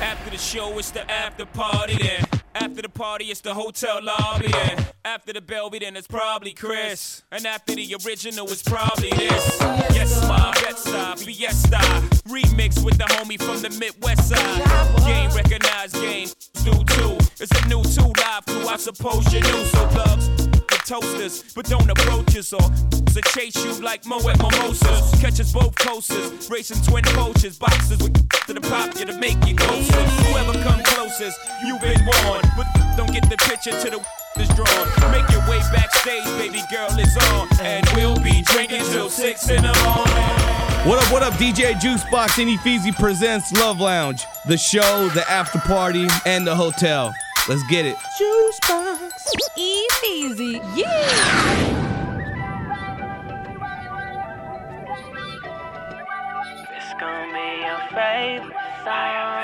After the show, it's the after party then. After the party, it's the hotel lobby then. After the Belby, then it's probably Cris. And after the original, it's probably this. Yes, my Bed-Stuy, Fiesta. Remix with the homie from the Midwest side. Game recognized, game do too. It's a new two live crew, I suppose you knew. So thugs, the toasters, but don't approach us or to chase you like Moet Mimosas. Catch both coasters, racing twin coaches, boxes with to the pop you to make you closer. Whoever come closest, you've been warned, but don't get the picture to the is drawn. Make your way backstage, baby girl is on, and we'll be drinking till six in the morning. What up, what up, DJ Juicebox and Efeezy presents Love Lounge, the show, the after party, and the hotel. Let's get it. Juicebox. Efeezy. Yeah. It's gonna be your favorite song.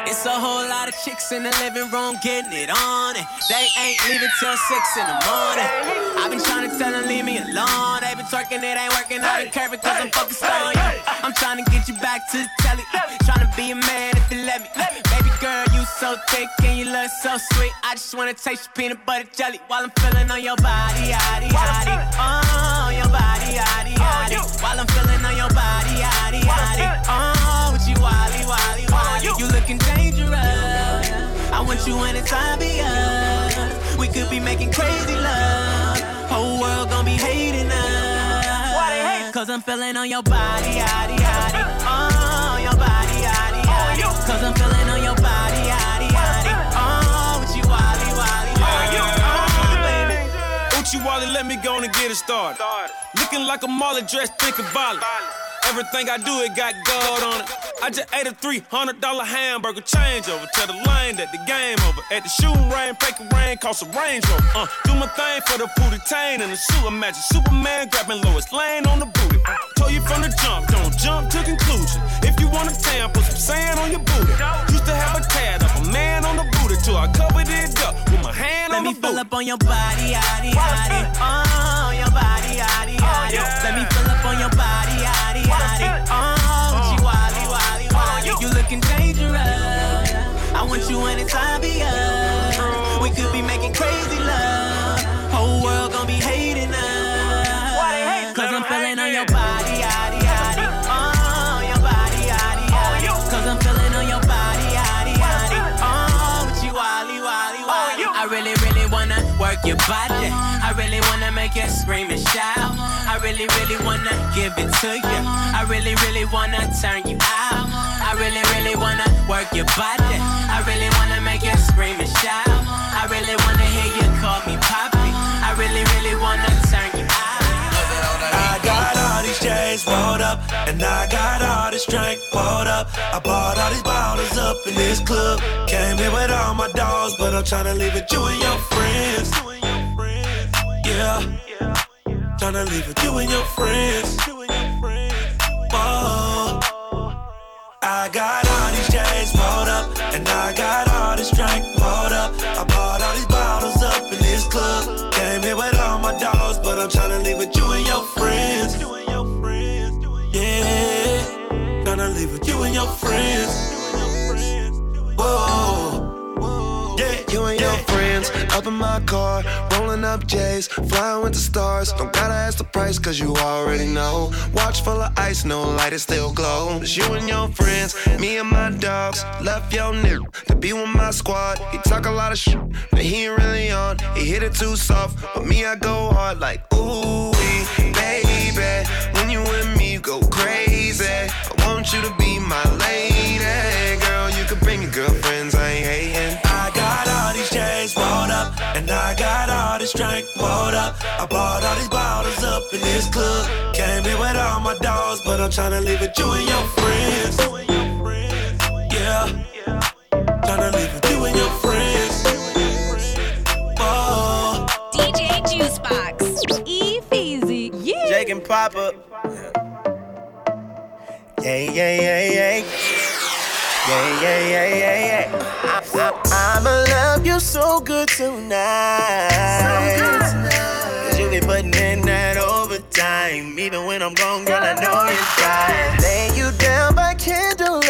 It's a whole lot of chicks in the living room getting it on, and they ain't leaving till six in the morning. I've been trying to tell them leave me alone. They been twerking, it ain't working out of curve because I'm focused on you. I'm trying to get you back to the telly, trying to be a man if you let me. Baby girl, you so thick and you look so sweet. I just wanna taste your peanut butter jelly while I'm feeling on your body, yaddy, yaddy. Oh, your body, yaddy, yaddy. While I'm feeling on your body, yaddy, yaddy. Oh, wally, wally, wally. You looking dangerous. I want you anytime be us. We could be making crazy love. Whole world gon' be hating us. Cause I'm feeling on your body, yaddy, yaddy. Oh, your body, yaddy, yaddy. Cause I'm feeling on your body, yaddy, yaddy. Oh, with you, wally, wally, wally. Oh, baby. Uchi Wally, let me go and get it started. Looking like a Molly dressed, think of violent. Everything I do, it got gold on it. I just ate a $300 hamburger changeover. Tell the lane that the game over. At the shooting range, fake a rain, cost a Range Rover. Uh, do my thing for the booty tain and the suit. Imagine Superman grabbing Lois Lane on the booty. Told you from the jump, don't jump to conclusion. If you want a tan, put some sand on your booty. Used to have a tad of a man on the booty till I covered it up with my hand Let on me the fill up on your body, yaddy, yaddy. Oh, your body, yaddy, yaddy. Let me fill up on your body, yaddy, yaddy. Oh, you, wally, wally, wally. You looking dangerous. I want you anytime be us. We could be making crazy love. Whole world gon' be hating us. Cause I'm feeling on your body, yaddy, yaddy. Oh, your body, yaddy, yaddy. Cause I'm feeling on your body, yaddy, yaddy. Oh, with you, wally, wally, wally. I really, really wanna work your body. I really wanna make you scream and shout. I really, really wanna give it to you. I really, really wanna turn you out. I really, really wanna work your body. I really wanna make you scream and shout. I really wanna hear you call me poppy. I really, really wanna turn you out. I got all these chains rolled up, and I got all this drink poured up. I bought all these bottles up in this club. Came here with all my dogs, but I'm tryna leave it you and your friends. Yeah, tryna leave with you and your friends. Whoa. Oh. I got all these chains rolled up, and I got all this drink poured up. I bought all these bottles up in this club. Came here with all my dogs, but I'm tryna leave with you and your friends. Yeah, tryna leave with you and your friends. Whoa, You and your friends up in my car, rolling up J's, flying with the stars. Don't gotta ask the price, cause you already know. Watch full of ice, no light, it still glow. It's you and your friends, me and my dogs. Left your nigga to be with my squad. He talk a lot of shit, but he ain't really on. He hit it too soft, but me, I go hard like, ooh, I bought all these bottles up in this club. Came here with all my dogs, but I'm tryna leave with you and your friends. Yeah, tryna leave with you and your friends. Whoa. DJ Juicebox. Efeezy. Yeah. Jake and Papa. Yeah, yeah, yeah, yeah. Yeah, yeah, yeah, yeah, yeah. I, I'ma love you so good tonight. Cause you be putting in that overtime. Even when I'm gone, girl, I know it's right. Lay you down by candlelight.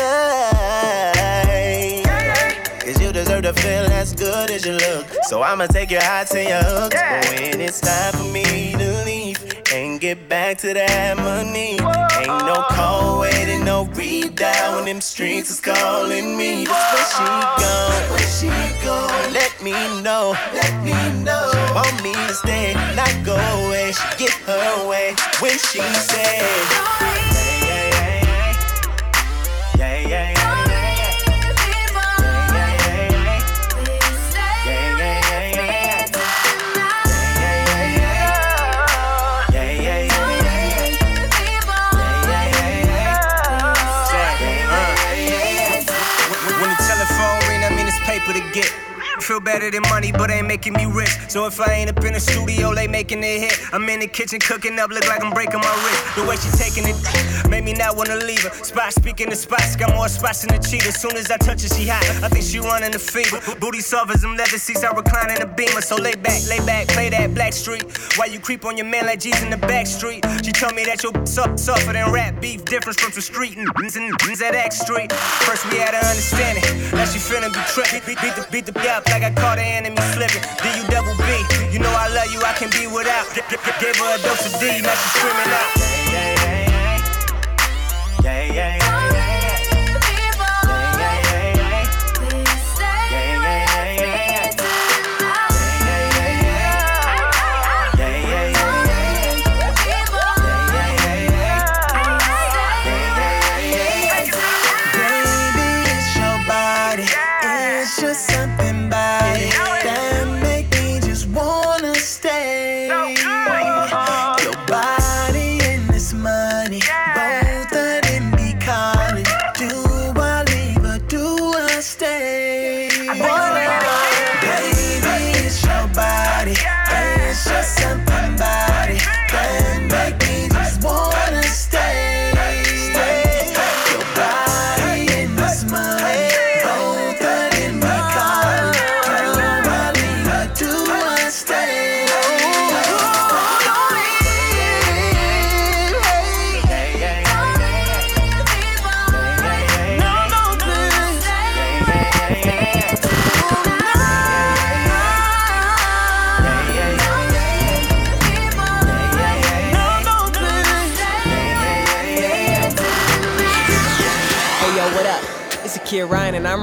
Cause you deserve to feel as good as you look. So I'ma take your heart to your hooks. But when it's time for me to leave and get back to that money, ain't no call waiting, no read down when them streets is calling me. That's where she gone, where she gone. Let me know, let me know. Want me to stay, not go away. She get her way when she said. Yeah, yeah, yeah, yeah, yeah, yeah. Feel better than money, but ain't making me rich. So if I ain't up in the studio, they making it hit. I'm in the kitchen cooking up, look like I'm breaking my wrist. The way she taking it made me not wanna leave her. Spot speaking the spots, got more spots than the cheetah. As soon as I touch her, she hot. I think she running the fever. Booty soft as them leather seats, I recline in the beamer. So lay back, lay back, play that black street. While you creep on your man like G's in the back street. She told me that your suck suffer than rap beef, difference from the street and and at X Street. First we had an understanding, now she feeling be tripping. Beat, beat the beat the like I got caught the enemy slipping. D U double B, you know I love you, I can be without. Gave her a dose of D, now she screaming out.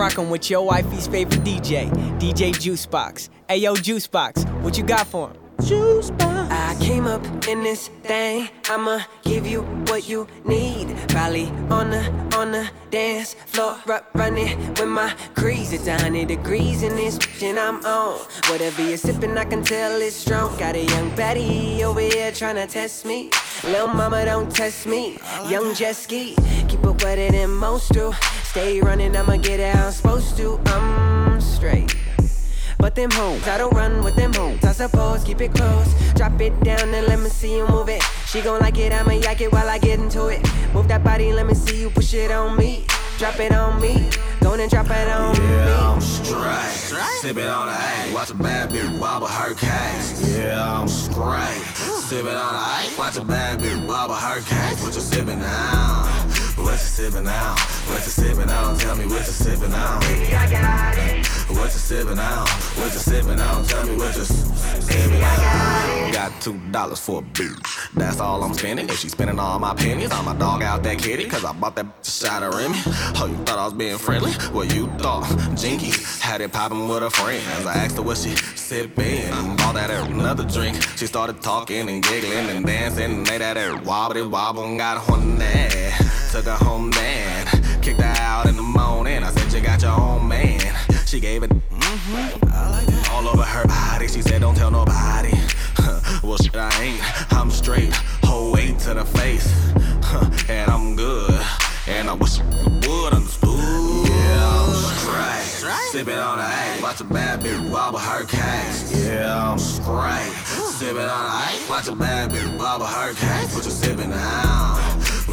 Rocking with your wifey's favorite DJ, DJ Juicebox. Hey yo, Juicebox, what you got for him? Juicebox. Came up in this thing. I'ma give you what you need. Probably on the on the dance floor, ru- running with my crease. It's 100 degrees in this, bitch and I'm on. Whatever you're sipping, I can tell it's strong. Got a young Betty over here trying to test me. Lil' mama, don't test me. Young jet keep it wetter than most do. Stay running, I'ma get it how I'm supposed to. I'm straight. But them hoes, I don't run with them hoes. I suppose keep it close. Drop it down and let me see you move it. She gon' like it, I'ma yak it while I get into it. Move that body, let me see you push it on me. Drop it on me. Go and drop it on me. Yeah, I'm straight. Sipping on the A. Watch a bad bitch wobble her case. Yeah, I'm straight. Sipping on the A. Watch a bad bitch wobble her case. What you sipping on? What you sipping on? What you sipping on? Tell me what you sipping on. Baby, I got it. What you sipping on? What you sipping on? Tell me what you sipping on. Got two dollars for a beer. That's all I'm spending. If she spending all my pennies, I'ma dog out that kitty. Cause I bought that shot of Remy. Oh, you thought I was being friendly? Well, you thought. Jinky had it popping with her friends. I asked her what she sipping. Bought that another drink. She started talking and giggling and dancing. And made that her wobbly wobble and got on that. Took her home then. Kicked her out in the morning. I said, You got your own man. She gave it mm-hmm. all over her body. She said, Don't tell nobody. well, shit, I ain't. I'm straight. Whole weight to the face. and I'm good. And I wish you would understood. Yeah, I'm. Sipping on the A. Watch a bad bitch wobble her case. Yeah, I'm straight. Sipping on the A. Watch a bad bitch wobble her case. What you sipping on?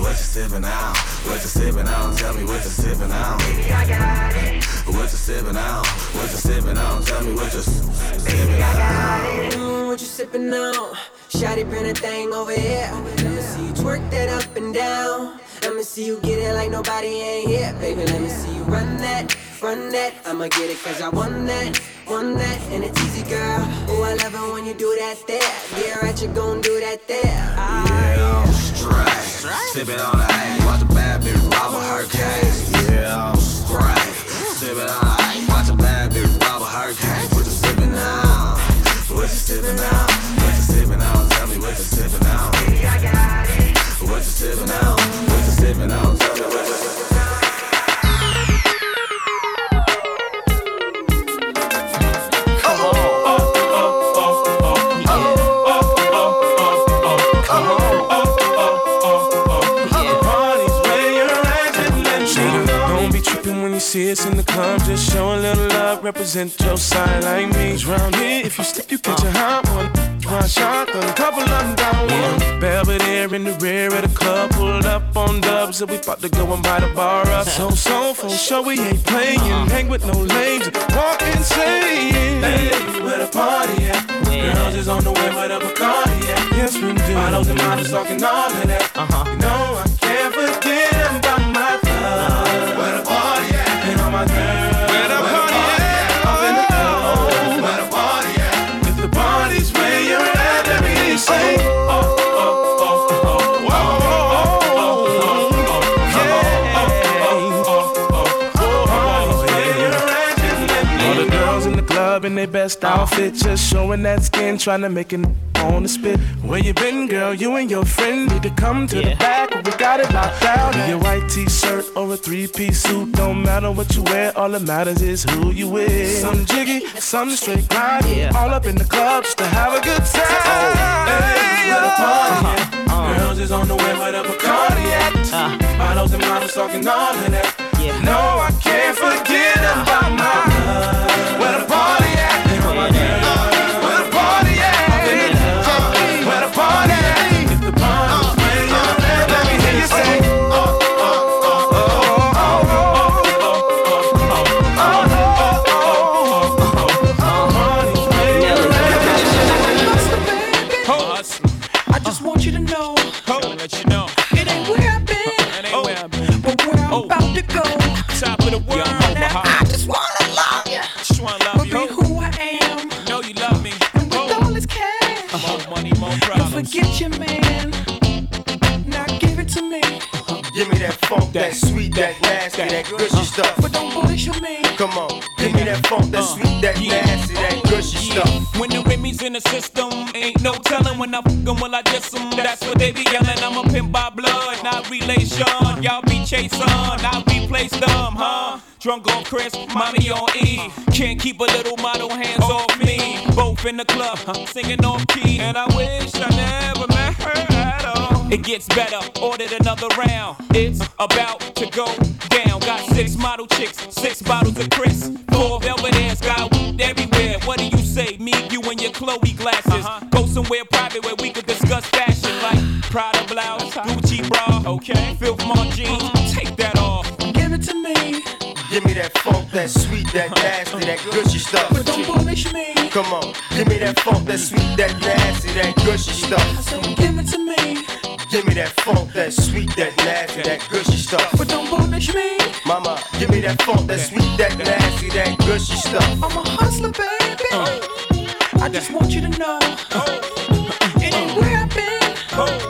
What you sipping on? What you sipping on? Tell me what you sipping on. Baby, I got it. What you sipping on? What you sipping on? Tell me what you sipping on. Mm, what you sipping on? Shotty bring a thing over here. Let me see you twerk that up and down. Let me see you get it like nobody ain't here. Baby, let me see you run that. Front that. I'ma get it cause I want that, want that, and it's easy, girl. Oh, I love it when you do that there. Yeah, right, you gon' do that there. Ah, Yeah, I'm straight. Sipping on the A, watch a bad bitch rob a hurricane. Yeah, I'm straight. Sipping on the A, watch a bad bitch rob a hurricane. What you sipping on? What you sipping on? Represent your side like me. round here, if you slip, you catch a hot one. One shot, a couple of them down one. Belvedere in the rear of the club, pulled up on dubs, and we about to go and buy the bar up. So, so, for sure, we ain't playing. Hang with no lames, walk insane. Baby, where the party at? Girls is on the way, where the Bacardi at? Yes, we do. Models and models talking all of that. Uh-huh. You know, outfit, just showing that skin, trying to make it on the spit. Where you been, girl? You and your friend need to come to the back. We got it locked down. Be a white t-shirt or a three-piece suit, don't matter what you wear. All that matters is who you with. Some jiggy, some straight grind. All up in the club just to have a good time. Oh. Hey, the party at? Girls is on the way, where the Bacardi at? Uh-huh. Models and models talking all of that. No, I can't forget Top of the world. Now I just wanna love you. Just wanna love But you. be who I am. Know you love me. And with all this cash. More money, more You'll problems. forget your man. Now give it to me. Give me that funk, that sweet, that nasty, that gushy uh. stuff. But don't bullshit me. Come on, give me that funk, that uh. sweet, that nasty, that gushy stuff. When the Remy's in the system, ain't no telling when I fuck 'em, will I diss 'em. That's what Drunk on Cris, mommy on E. Can't keep a little model hands off me. Both in the club, singing off key. And I wish I never met her at all. It gets better, ordered another round. It's about to go down. Got six model chicks, six bottles of Cris. Four velvet ass, got weed everywhere. What do you say? Me, you, and your Chloe glasses. Uh-huh. Go somewhere private where we could discuss fashion like Prada blouse, Gucci bra, okay? Filth Mart jeans, that sweet, that nasty, that gushy stuff. But don't bullish me. Come on, give me that funk, that sweet, that nasty, that gushy I stuff. said give it to me. Give me that funk, that sweet, that nasty, that gushy stuff. But don't bullish me. Mama, give me that funk, that sweet, that nasty, that gushy stuff. I'm a hustler, baby. Uh. I just want you to know. Oh. It ain't where I've been. But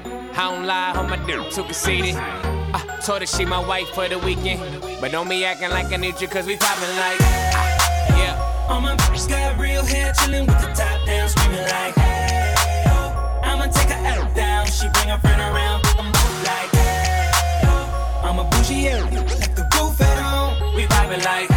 I don't lie, on my dick too conceited. I told her she my wife for the weekend. But don't be acting like I need you, cause we poppin' like. ah, Yeah. All my bitches got real hair, chillin' with the top down, screaming like, hey, oh. I'ma take her out down. She bring her friend around, I'm like, hey, oh. I'm a bougie, yeah, Like the roof at home. We poppin' like.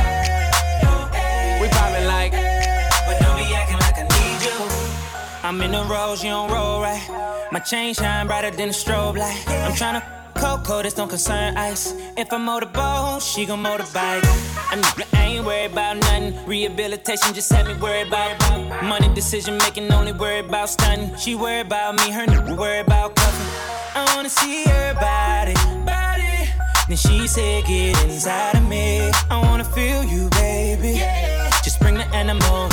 I'm in the rose, you don't roll right. My chain shine brighter than a strobe light. I'm tryna cocoa, this don't concern ice. If I motorboat, she gon' motorbike. I ain't worried about nothing. Rehabilitation just had me worried about money. Decision making, only worried about stunning. She worried about me, her nigga worried about cuffing. I wanna see her body, body. Then she said, Get inside of me. I wanna feel you, baby. Just bring the animal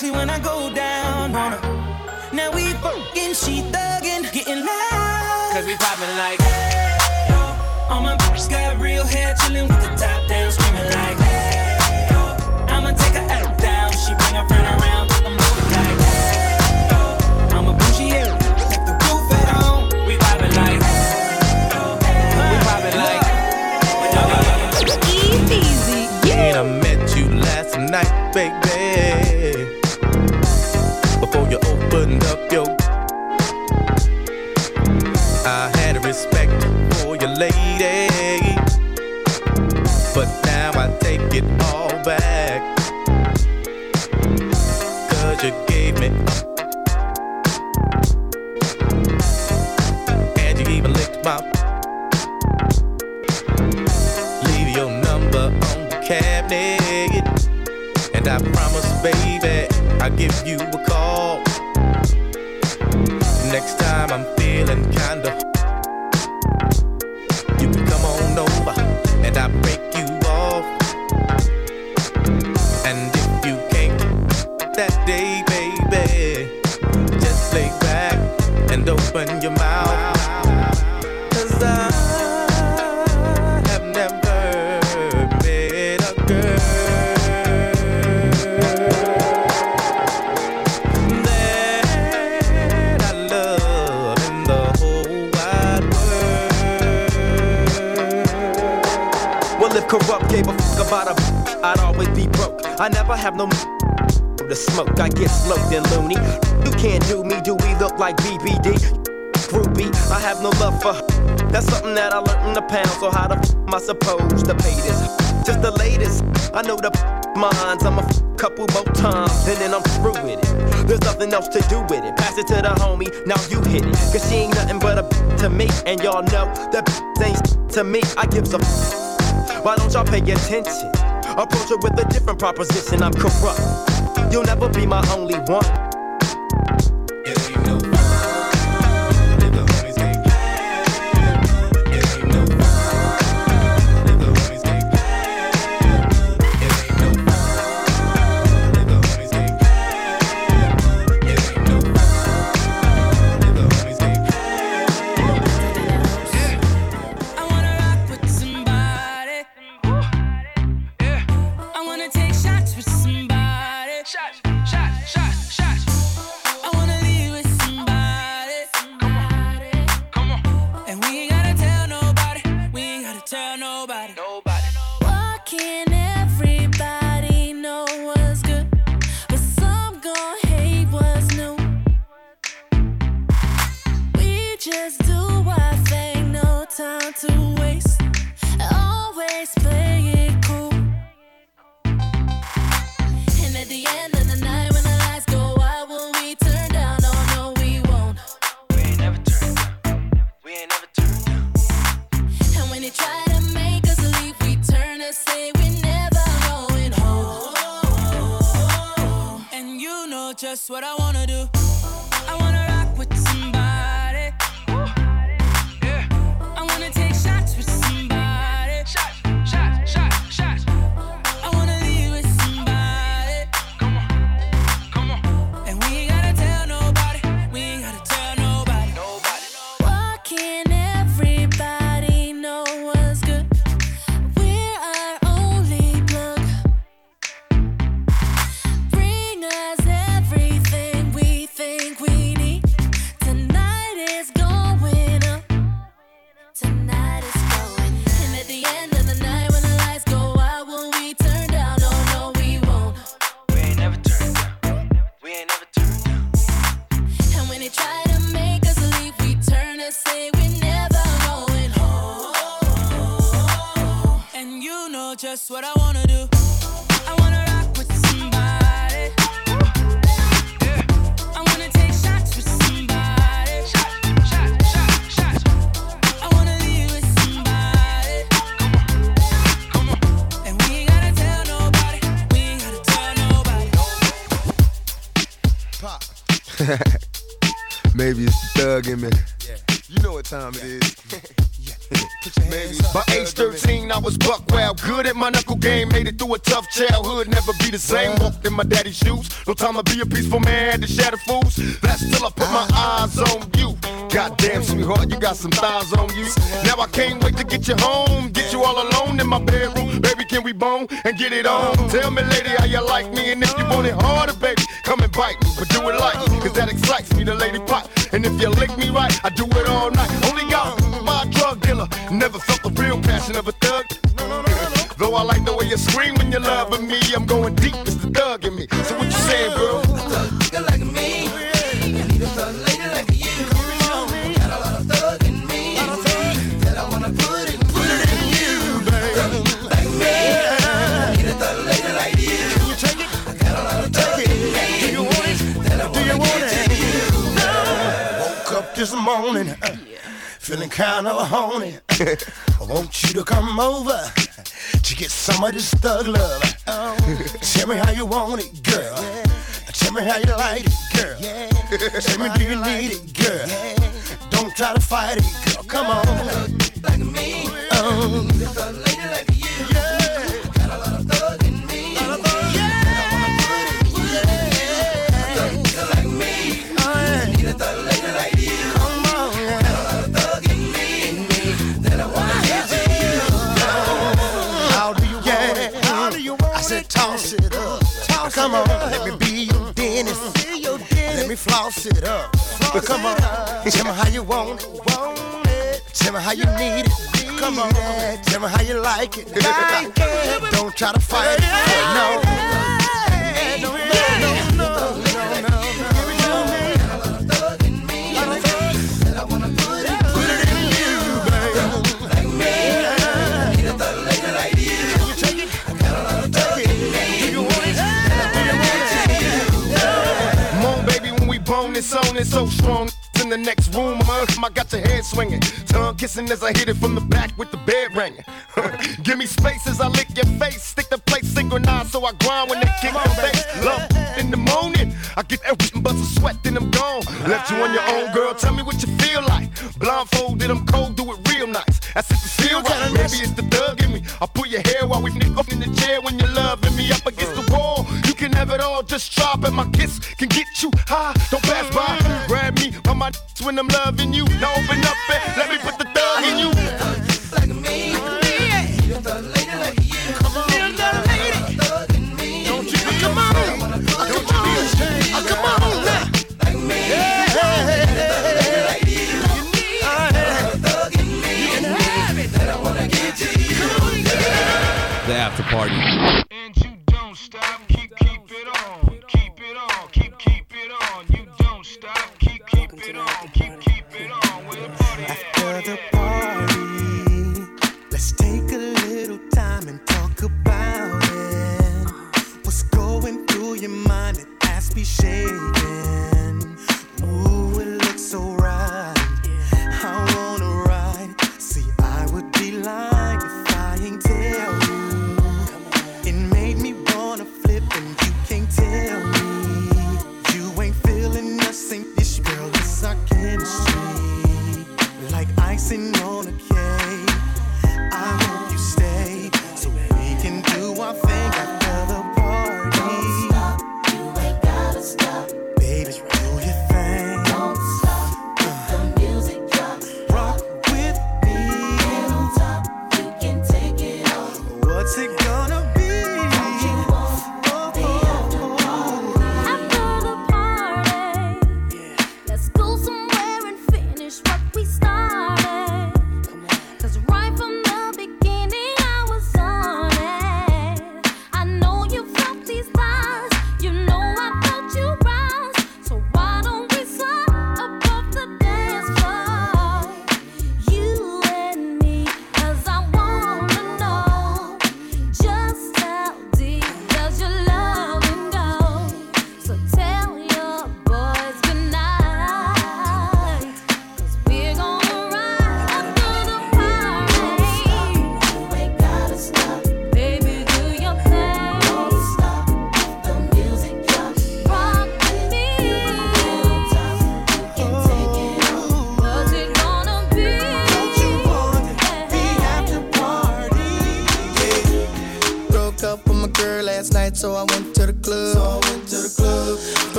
especially when I go down on her. Now we fucking, she thuggin', getting loud. Cause we poppin' like. All my bitches got real hair, chillin' with the top down, screaming like. hey, oh. I'ma take her out down. She bring her friend around, I'm moving like. hey, oh. I'm a bougie, yeah, left the roof at home. We poppin' like. We poppin' like. Easy, And I met you last night, baby. You up your. I had a respect for your lady. But now I take it all back. Cause you gave me. And you even licked my. Leave your number on the cabinet. And I promise, baby, I'll give you a feeling kinda. I'd always be broke. I never have no to smoke. I get smoked and loony. You can't do me. Do we look like BBD? Groupie, I have no love for. That's something that I learned in the pound. So how the f am I supposed to pay this? Just the latest. I know the minds. I'm a couple more times and then I'm through with it. There's nothing else to do with it. Pass it to the homie. Now you hit it. Cause she ain't nothing but a to me. And y'all know that ain't to me. I gives a f- Why don't y'all pay attention? Approach her with a different proposition. I'm corrupt. You'll never be my only one. In me. You know what time it is. Maybe By age 13, I was buck wild. Good at my knuckle game, made it through a tough childhood. Never be the same. Walked in my daddy's shoes. No time to be a peaceful man, had to shatter fools. That's till I put my eyes on you. Goddamn, sweetheart, you got some thighs on you. Now I can't wait to get you home. Get you all alone in my bedroom. Baby, can we bone and get it on? Tell me, lady, how you like me. And if you want it harder, baby, come and bite me. But do it like, cause that excites me, the lady pot. And if you lick me right, I do it all night. Only got my drug dealer. Never felt the real passion of a thug. Though I like the way you scream when you're loving me, I'm going deep. It's the thug in me. So what you saying, girl? Nigga like me. I need a thug lady like you. Got a lot of thug in me. That I wanna put it, put it in you, baby. Like me. I need a thug lady like you. Can you take it? I got a lot of thug in me. Do you want it? That I wanna get to you. Woke up this morning, uh, feeling kind of horny. I want you to come over to get some of this thug love. Tell me how you want it, girl. Tell me how you like it, girl. Tell me do you need it, girl. Don't try to fight it, girl. Come on. Like me. Um, toss it up. Toss come on, let me be your dentist. Let me floss it up. Come on, tell me how you want it. Tell me how you need it. Come on, tell me how you like it. Don't try to fight it. No, this on, it's so strong. In the next room? I got your head swinging. Tongue kissing as I hit it from the back with the bed ringing. Give me space as I lick your face. Stick the plate synchronized so I grind when they kick the face. Love in the morning. I get everything but some sweat, then I'm gone. Left you on your own, girl. Tell me what you feel like. Blindfolded, I'm cold, do it real nice. That's if you feel right. Maybe it's the thug in me. I pull your hair while we nick up in the chair when you're loving me up against the wall. You can have it all, just drop it. My kiss can you high. Don't pass by. Grab me by my when I'm loving you. Now open up and let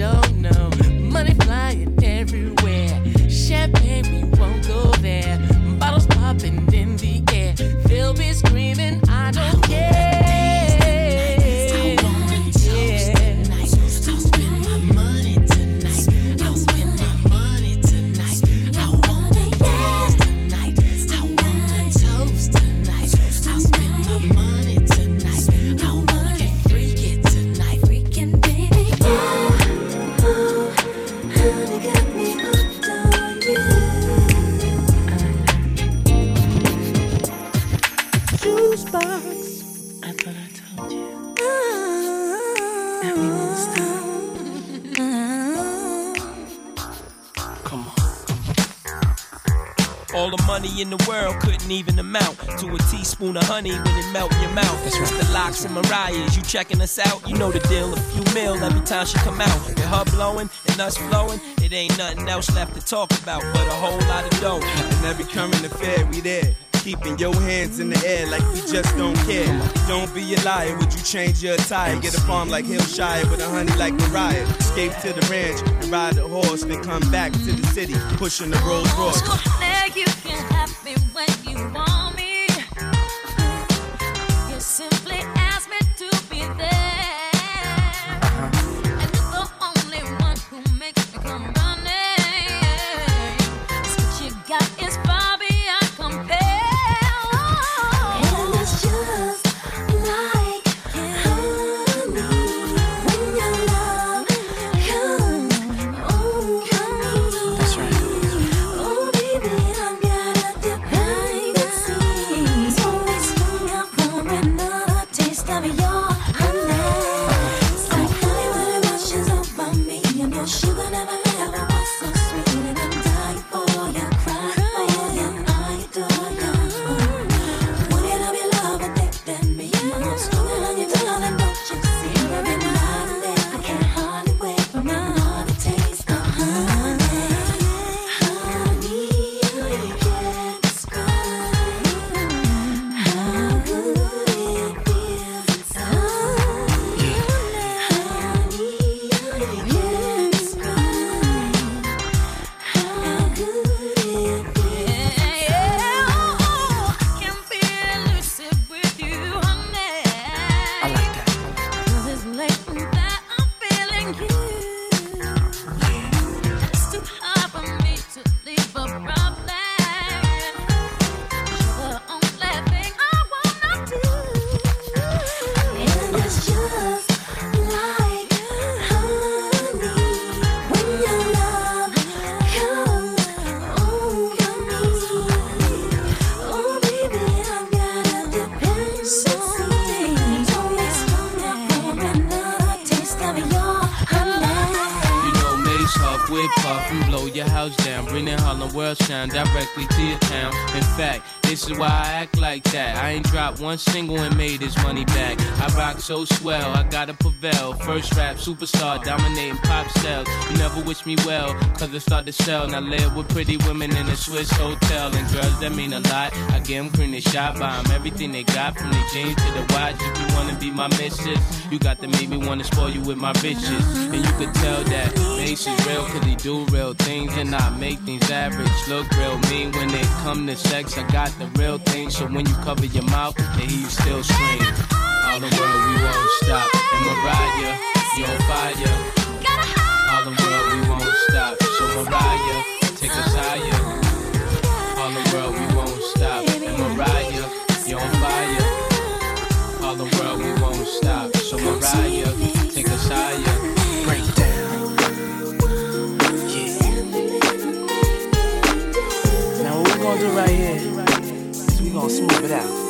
show spoon of honey when it melt in your mouth. That's right. The LOX and Mariah's, you checking us out, you know the deal. A few mil every time she come out. With her blowing and us flowing, it ain't nothing else left to talk about but a whole lot of dough. And every coming to fair, we there. Keeping your hands in the air like you just don't care. Don't be a liar, would you change your attire? Get a farm like Hillshire with a honey like Mariah. Escape to the ranch and ride a horse, then come back to the city, pushing the Rolls Royce. Start to. Now live with pretty women in a Swiss hotel. And girls that mean a lot. I get them they shot by 'em. Everything they got from the jeans to the watch. If you wanna be my missus, you got to make me wanna spoil you with my riches. And you could tell that Mase is real, cause he do real things. And I make things average look real mean. When it come to sex, I got the real thing. So when you cover your mouth, then he still scream. All the world, we won't stop. And Mariah, you on fire. All the world, we won't stop. Mariah, take us higher. All the world, we won't stop. And Mariah, you on fire. All the world, we won't stop. So Mariah, take us higher. Break down. Now what we gonna do right here is we gonna smooth it out.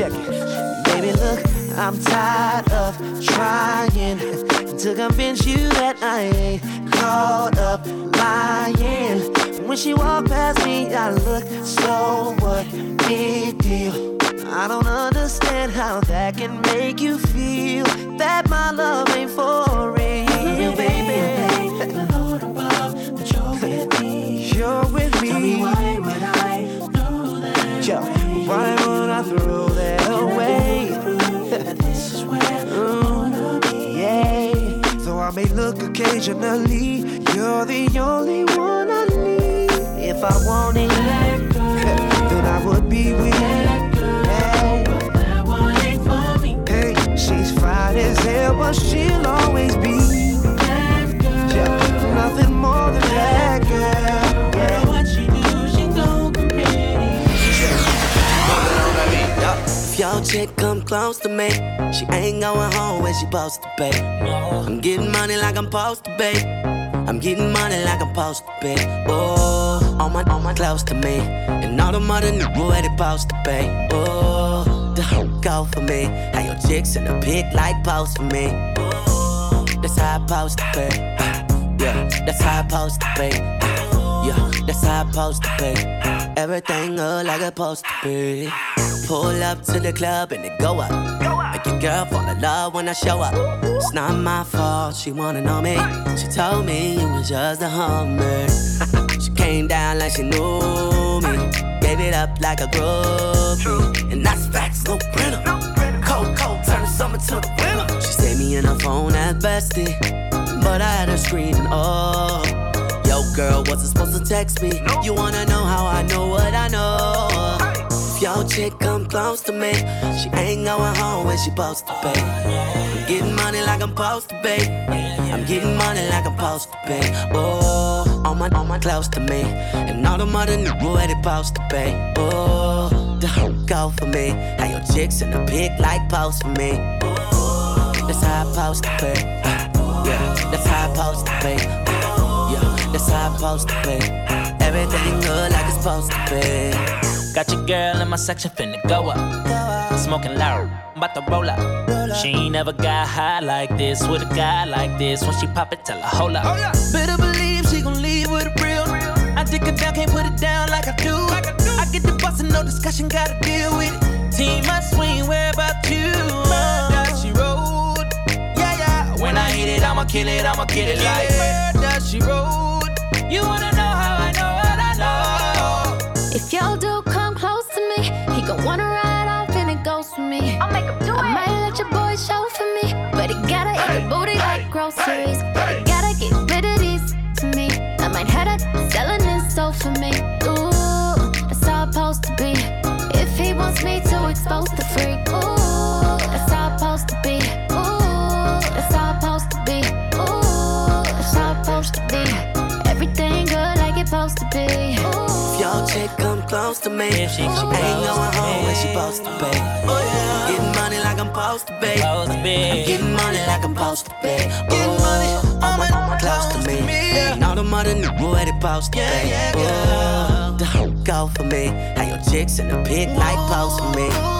Check it. Baby, look, I'm tired of trying to convince you that I ain't caught up lying. When she walked past me, I look so what big deal. I don't understand how that can make you feel that my love ain't for real, baby. The Lord above, but you're with me. You're with me. Tell me why would I throw that Yo, why look occasionally, you're the only one I need. If I wanted, then I would be with you. Hey, she's fine as hell, but she'll always be. Yeah, nothing more than that girl. Your chick come close to me, she ain't going home when she supposed to be. I'm getting money like I'm supposed to be. I'm getting money like I'm supposed to be. Oh, all my, all my close to me, and all the mother knew where they supposed to be. Oh, the hoe go for me. How your chicks in the pic like post for me. Oh, that's how I supposed to be. Yeah, that's how I supposed to be. Yeah, that's how I supposed to be. Everything look like it's supposed to be. Pull up to the club and it go up. Make your girl fall in love when I show up. It's not my fault, she wanna know me. She told me you was just a hummer. she came down like she knew me. Gave it up like a groupie. And that's facts, no printer. Cold, cold, turn the summer to the winter. She saved me in her phone at bestie. But I had her screaming, oh. Yo, girl, wasn't supposed to text me. You wanna know how I know what I know? Your chick come close to me, she ain't going home when she supposed to be. I'm getting money like I'm supposed to be. I'm getting money like I'm supposed to be. Oh, all my, all my close to me, and all the mother knew where they supposed to be. Oh, the hoe go for me. How your chicks in the pic like post for me. That's how I supposed to be. Yeah, that's how I supposed to be. Yeah, that's how I supposed to be. Everything good like it's supposed to be. Got your girl in my section finna go up. Smoking loud, I'm about to roll up. She ain't never got high like this with a guy like this. When she pop it, tell her hold up. Better believe she gon' leave with a real. I dick her down, can't put it down like I do. I get the boss and no discussion, gotta deal with it. Team, I swing, where about you? Murder, she wrote. Yeah, yeah. When I hit it, I'ma kill it, I'ma kill it like Murder, she wrote. You wanna know how I'll make him do I might let your boy show for me, but he gotta eat the booty like groceries. He gotta get rid of these to me. I might have that selling his soul for me. Ooh, that's how it's supposed to be. If he wants me to expose the freak, supposed to make. If she, she ain't going home when she supposed to pay. Oh, yeah. Getting money like I'm supposed to pay. I'm getting money like I'm supposed to pay. Getting oh, money, all my close to me. Yeah. All the money knew where they supposed to pay. Yeah, yeah, yeah. Oh, the hoe go for me. Have your chicks in the pit like pose for me.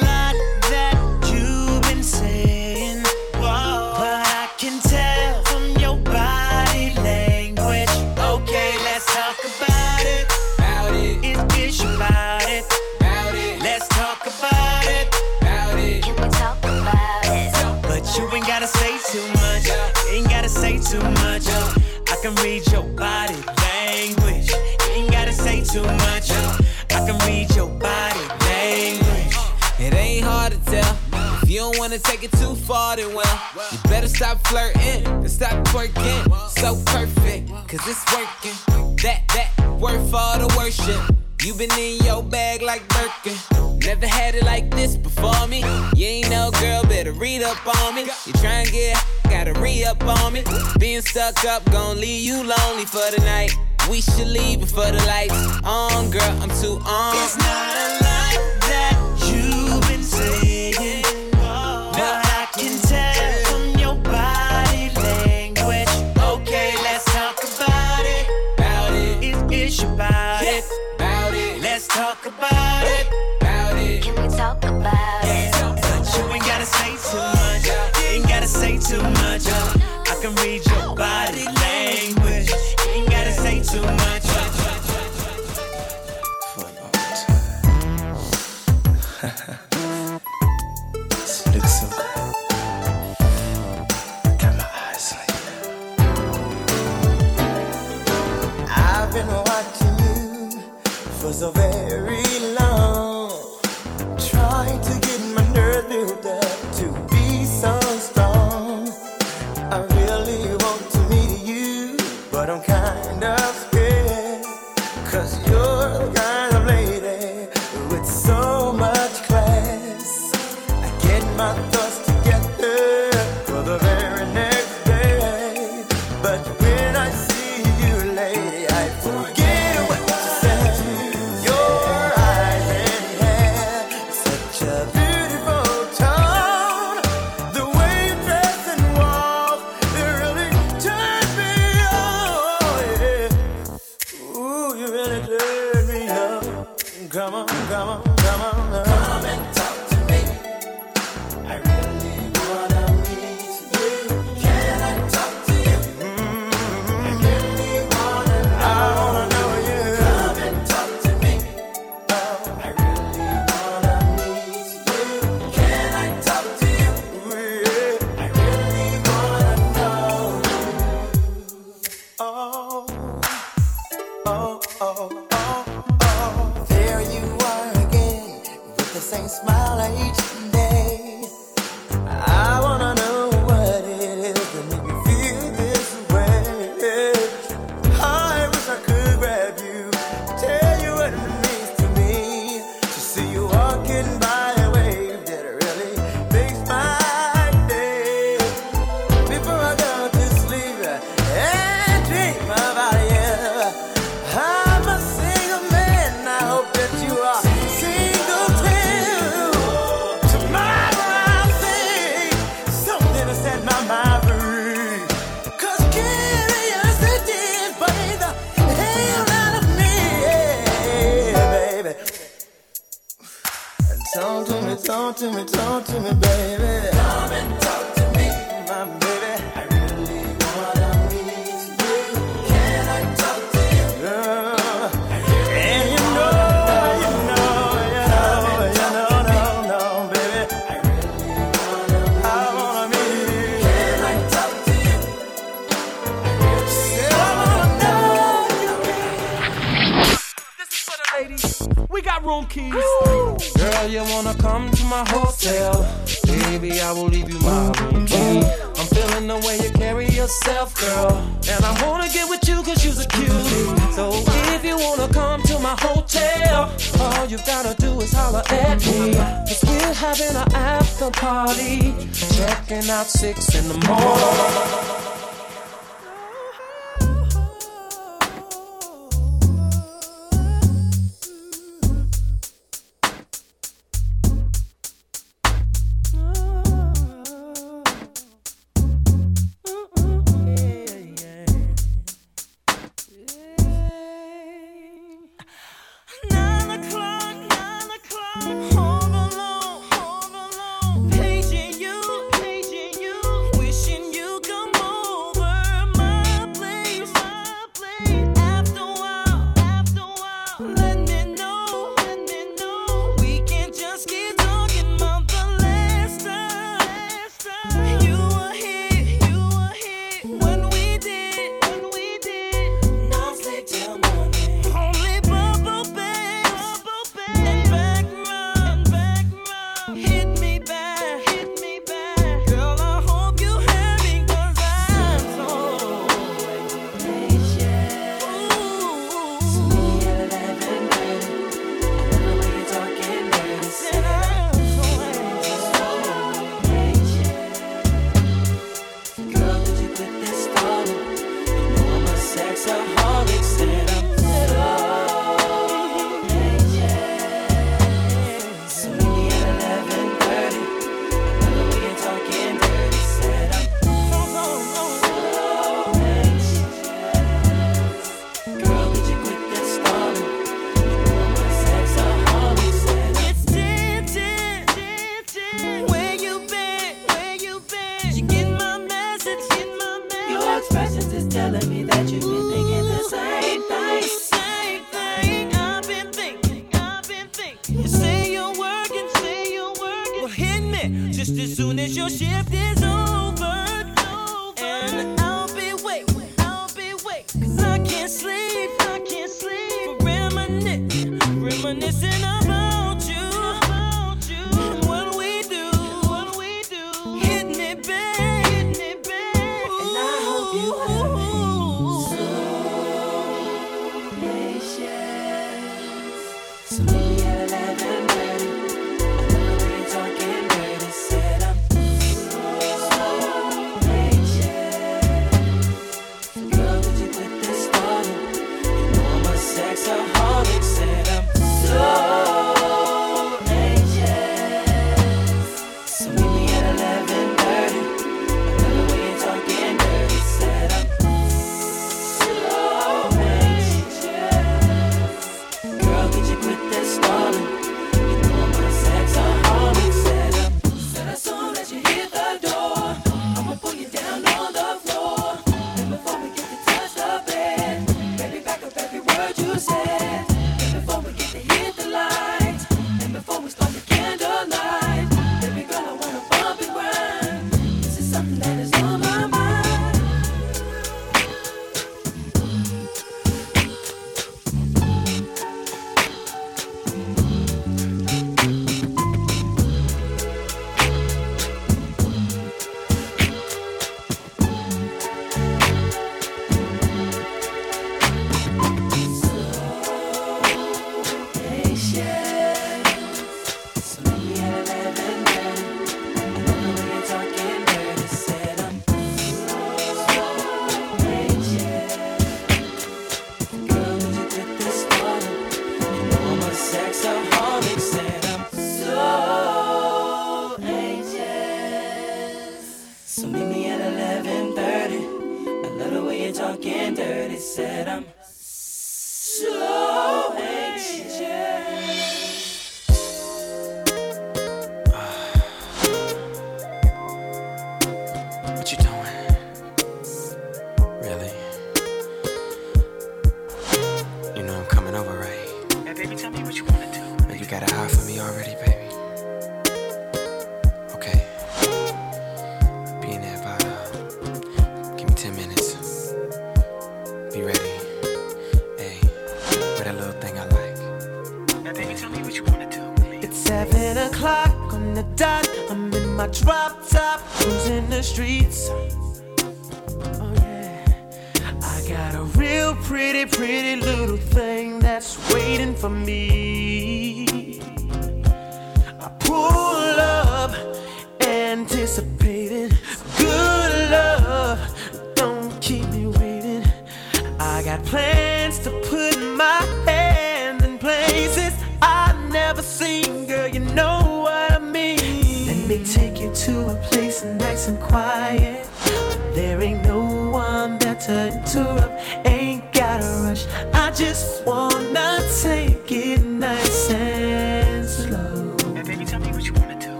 Get it too far, then well, you better stop flirting and stop twerking. So perfect, cause it's working. That, that, worth all the worship. You been in your bag like Birkin. Never had it like this before me. You ain't no girl, better read up on me. You try and get, gotta re up on me. Being stuck up, gon' leave you lonely for the night. We should leave before the lights on, girl. I'm too on. It's not a lie that you've been saying. Patience.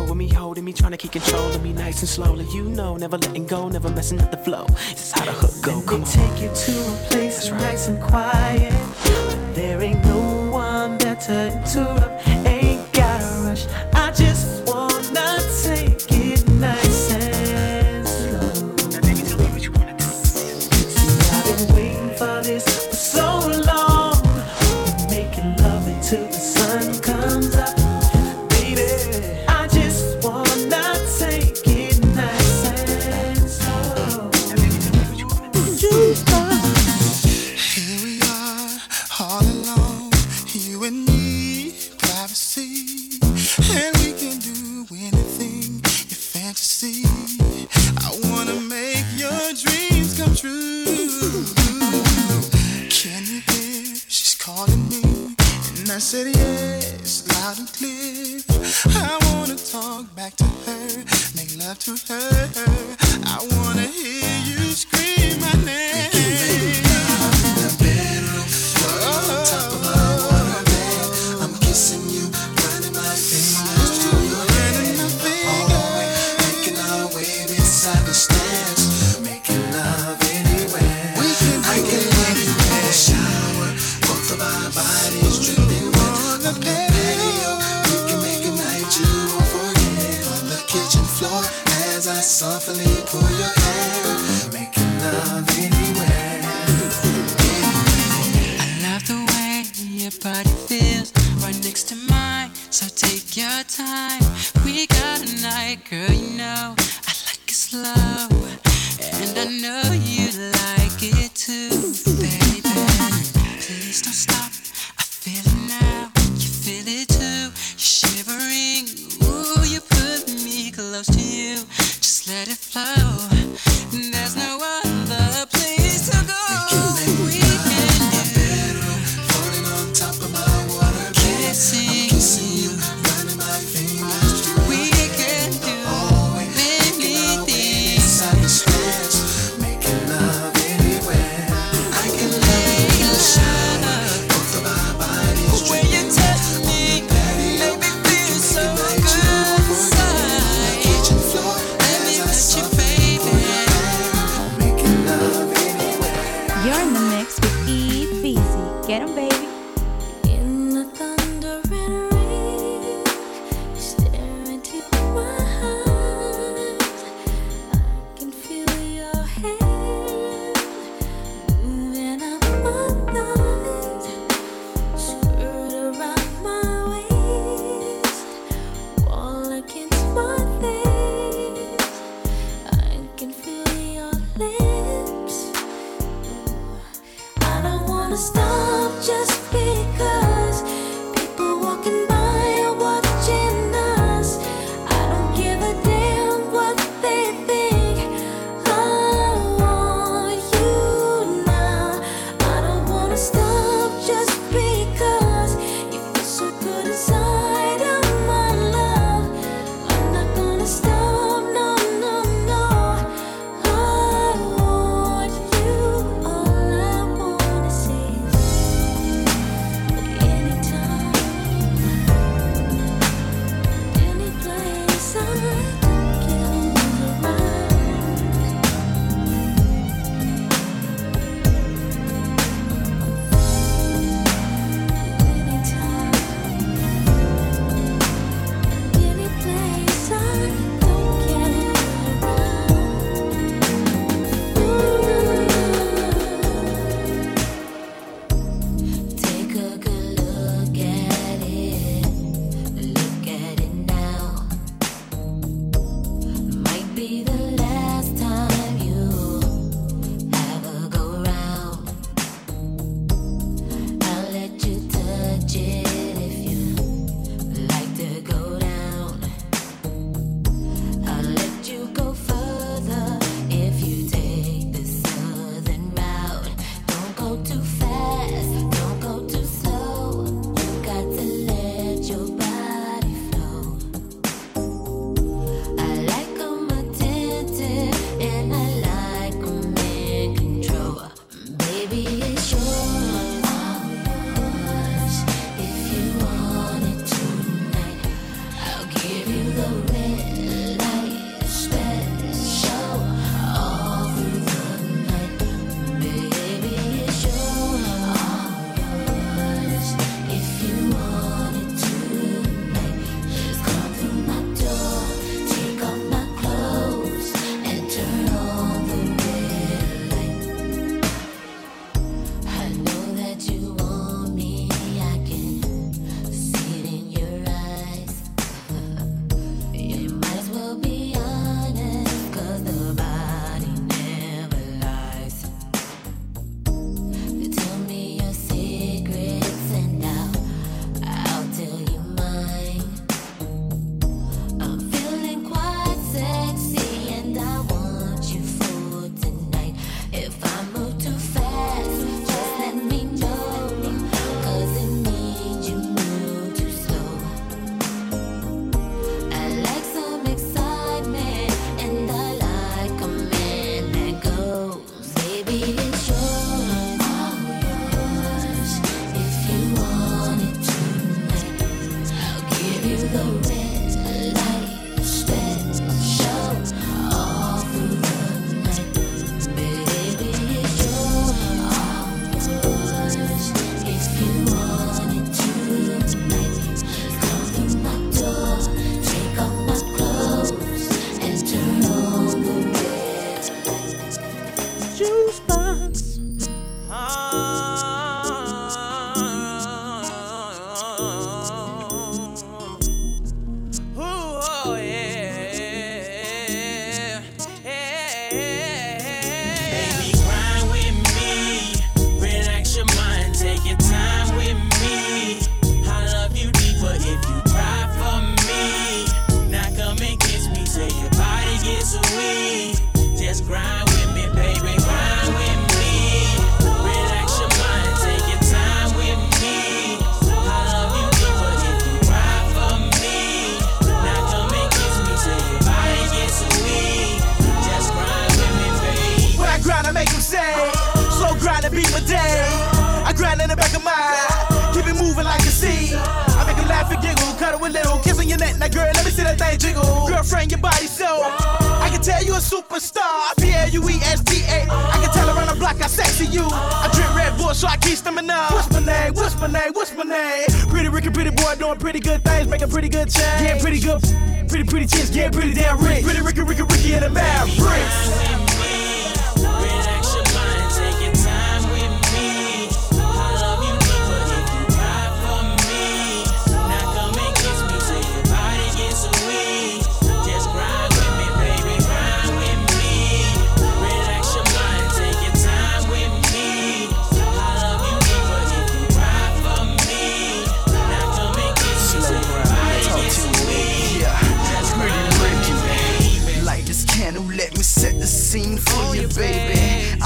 roll with me, holding me, trying to keep control of me nice and slowly. You know, never letting go, never messing up the flow. This is how the hook go. Come on. take you to a place right. nice and quiet. There ain't no one better to interrupt.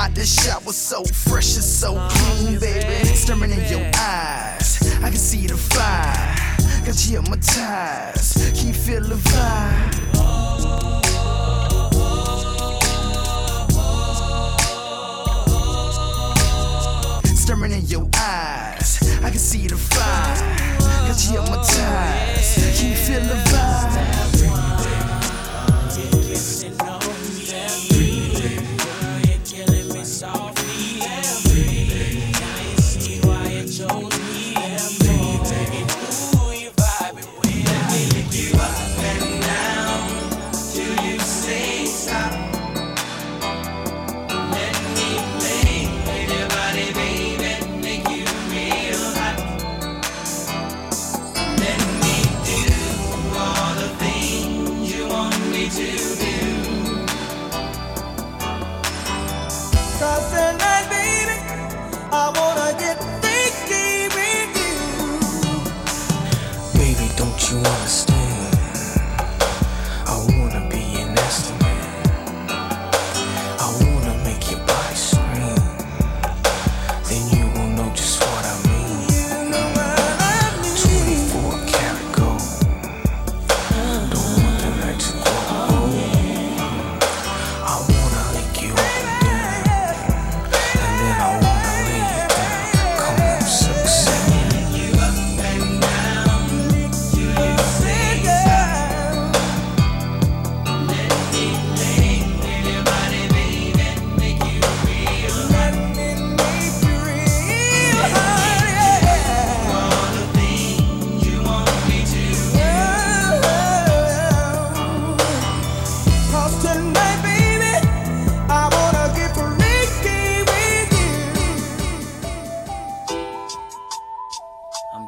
hot, this shot was so fresh and so clean, baby. Staring in your eyes, I can see the fire. Got you at my ties, can you feel the vibe? Staring in your eyes, I can see the fire. Got you at my ties, can you feel the vibe?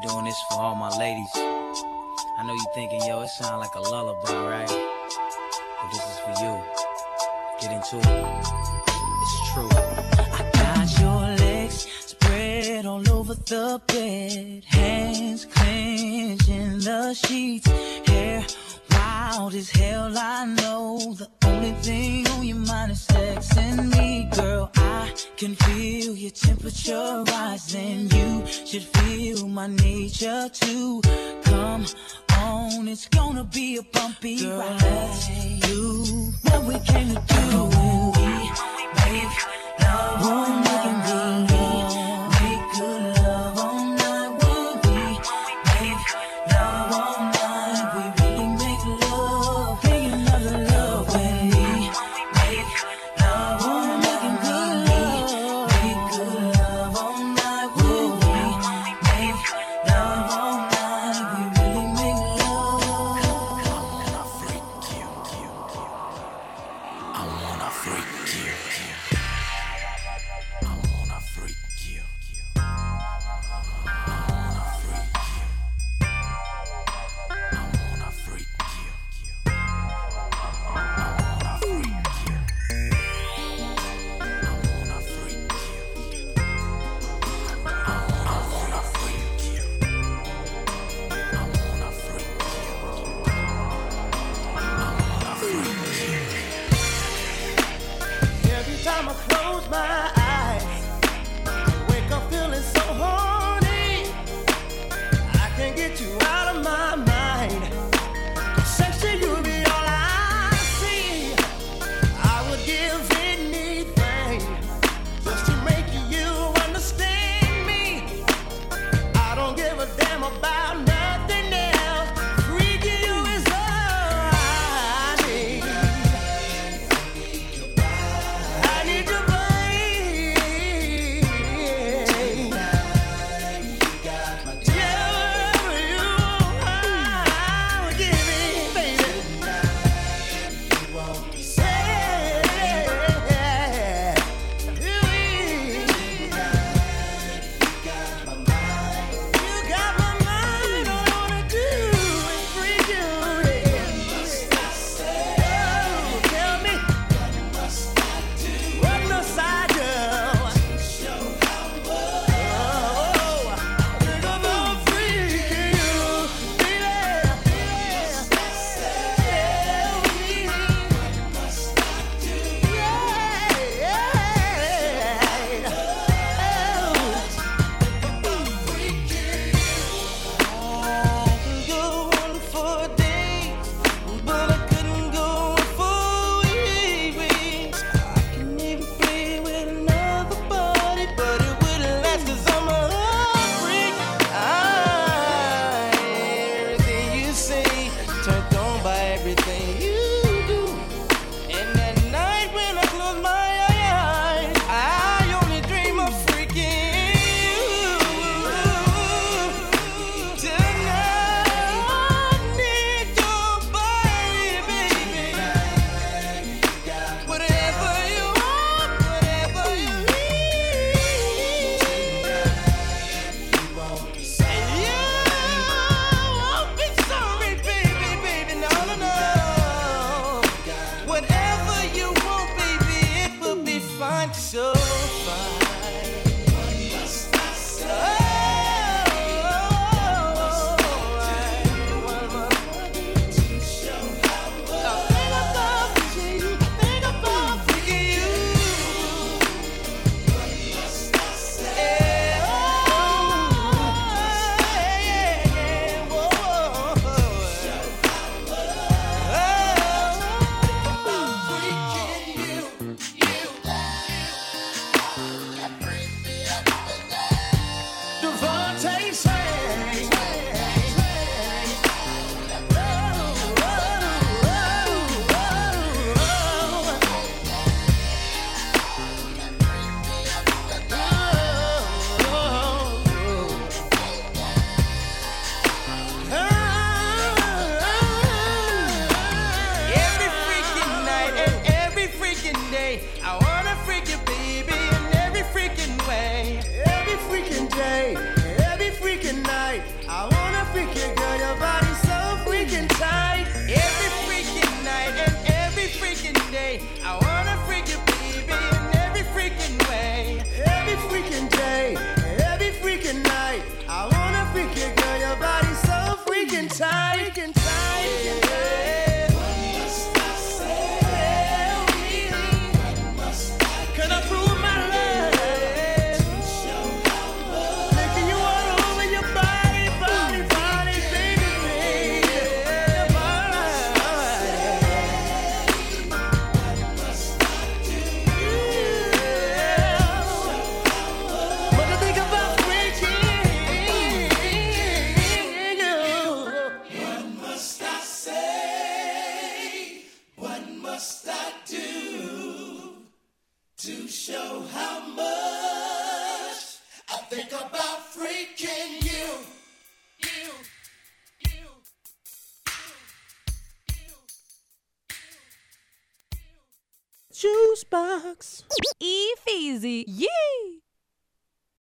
doing this for all my ladies. I know you thinking, yo, it sound like a lullaby, right? But this is for you. Get into it. It's true. I got your legs spread all over the bed, hands clenching the sheets, hair wild as hell. I know the only thing on your mind is sex and me, girl. Can feel your temperature rising. You should feel my nature too. Come on, it's gonna be a bumpy Girl, ride. Let's do what we came to do when we make love. we're making believe.